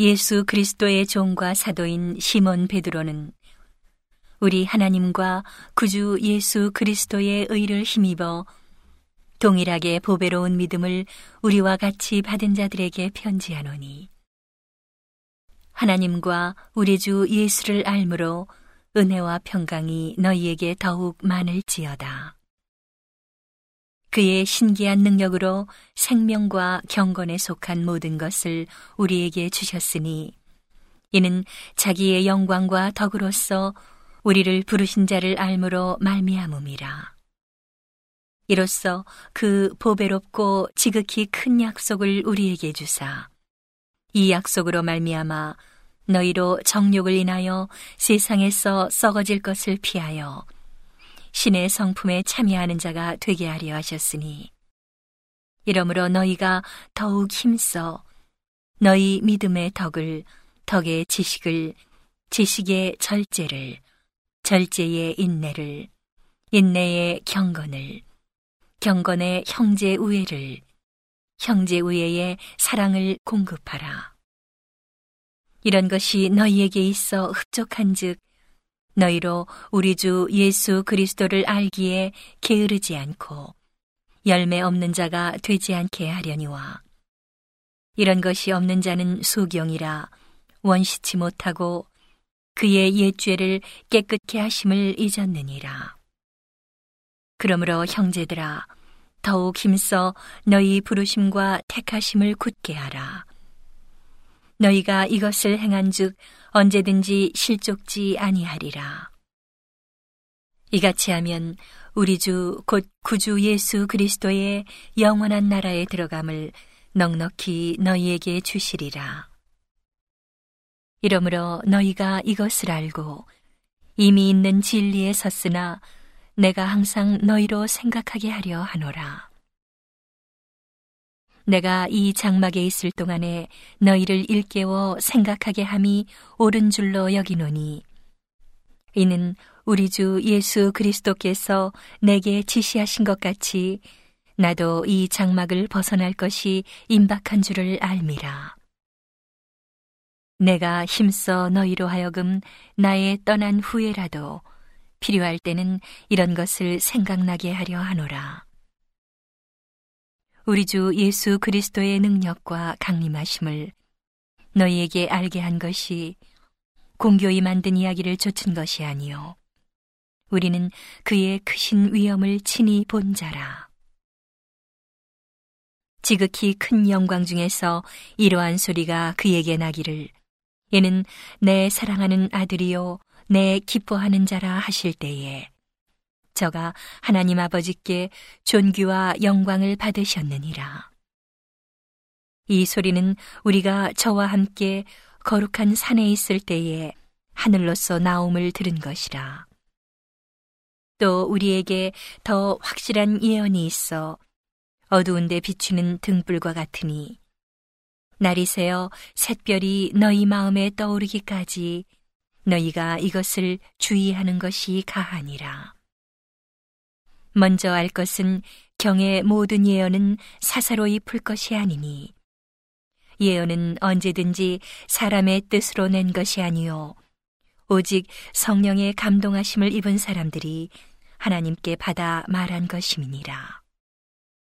예수 그리스도의 종과 사도인 시몬 베드로는 우리 하나님과 구주 예수 그리스도의 의를 힘입어 동일하게 보배로운 믿음을 우리와 같이 받은 자들에게 편지하노니 하나님과 우리 주 예수를 알므로 은혜와 평강이 너희에게 더욱 많을지어다. 그의 신기한 능력으로 생명과 경건에 속한 모든 것을 우리에게 주셨으니 이는 자기의 영광과 덕으로서 우리를 부르신 자를 알므로 말미암음이라. 이로써 그 보배롭고 지극히 큰 약속을 우리에게 주사 이 약속으로 말미암아 너희로 정욕을 인하여 세상에서 썩어질 것을 피하여 신의 성품에 참여하는 자가 되게 하려 하셨으니. 이러므로 너희가 더욱 힘써 너희 믿음의 덕을 덕의 지식을 지식의 절제를 절제의 인내를 인내의 경건을 경건의 형제 우애를 형제 우애의 사랑을 공급하라. 이런 것이 너희에게 있어 흡족한즉 너희로 우리 주 예수 그리스도를 알기에 게으르지 않고 열매 없는 자가 되지 않게 하려니와 이런 것이 없는 자는 소경이라 원시치 못하고 그의 옛죄를 깨끗게 하심을 잊었느니라. 그러므로 형제들아 더욱 힘써 너희 부르심과 택하심을 굳게 하라. 너희가 이것을 행한즉 언제든지 실족지 아니하리라. 이같이 하면 우리 주 곧 구주 예수 그리스도의 영원한 나라에 들어감을 넉넉히 너희에게 주시리라. 이러므로 너희가 이것을 알고 이미 있는 진리에 섰으나 내가 항상 너희로 생각하게 하려 하노라. 내가 이 장막에 있을 동안에 너희를 일깨워 생각하게 함이 옳은 줄로 여기노니 이는 우리 주 예수 그리스도께서 내게 지시하신 것 같이 나도 이 장막을 벗어날 것이 임박한 줄을 알미라. 내가 힘써 너희로 하여금 나의 떠난 후에라도 필요할 때는 이런 것을 생각나게 하려 하노라. 우리 주 예수 그리스도의 능력과 강림하심을 너희에게 알게 한 것이 공교히 만든 이야기를 좇은 것이 아니요 우리는 그의 크신 위엄을 친히 본 자라. 지극히 큰 영광 중에서 이러한 소리가 그에게 나기를 얘는 내 사랑하는 아들이요 내 기뻐하는 자라 하실 때에 저가 하나님 아버지께 존귀와 영광을 받으셨느니라. 이 소리는 우리가 저와 함께 거룩한 산에 있을 때에 하늘로서 나옴을 들은 것이라. 또 우리에게 더 확실한 예언이 있어 어두운데 비추는 등불과 같으니 날이 새어 샛별이 너희 마음에 떠오르기까지 너희가 이것을 주의하는 것이 가하니라. 먼저 알 것은 경의 모든 예언은 사사로이 풀 것이 아니니 예언은 언제든지 사람의 뜻으로 낸 것이 아니요 오직 성령의 감동하심을 입은 사람들이 하나님께 받아 말한 것임이니라.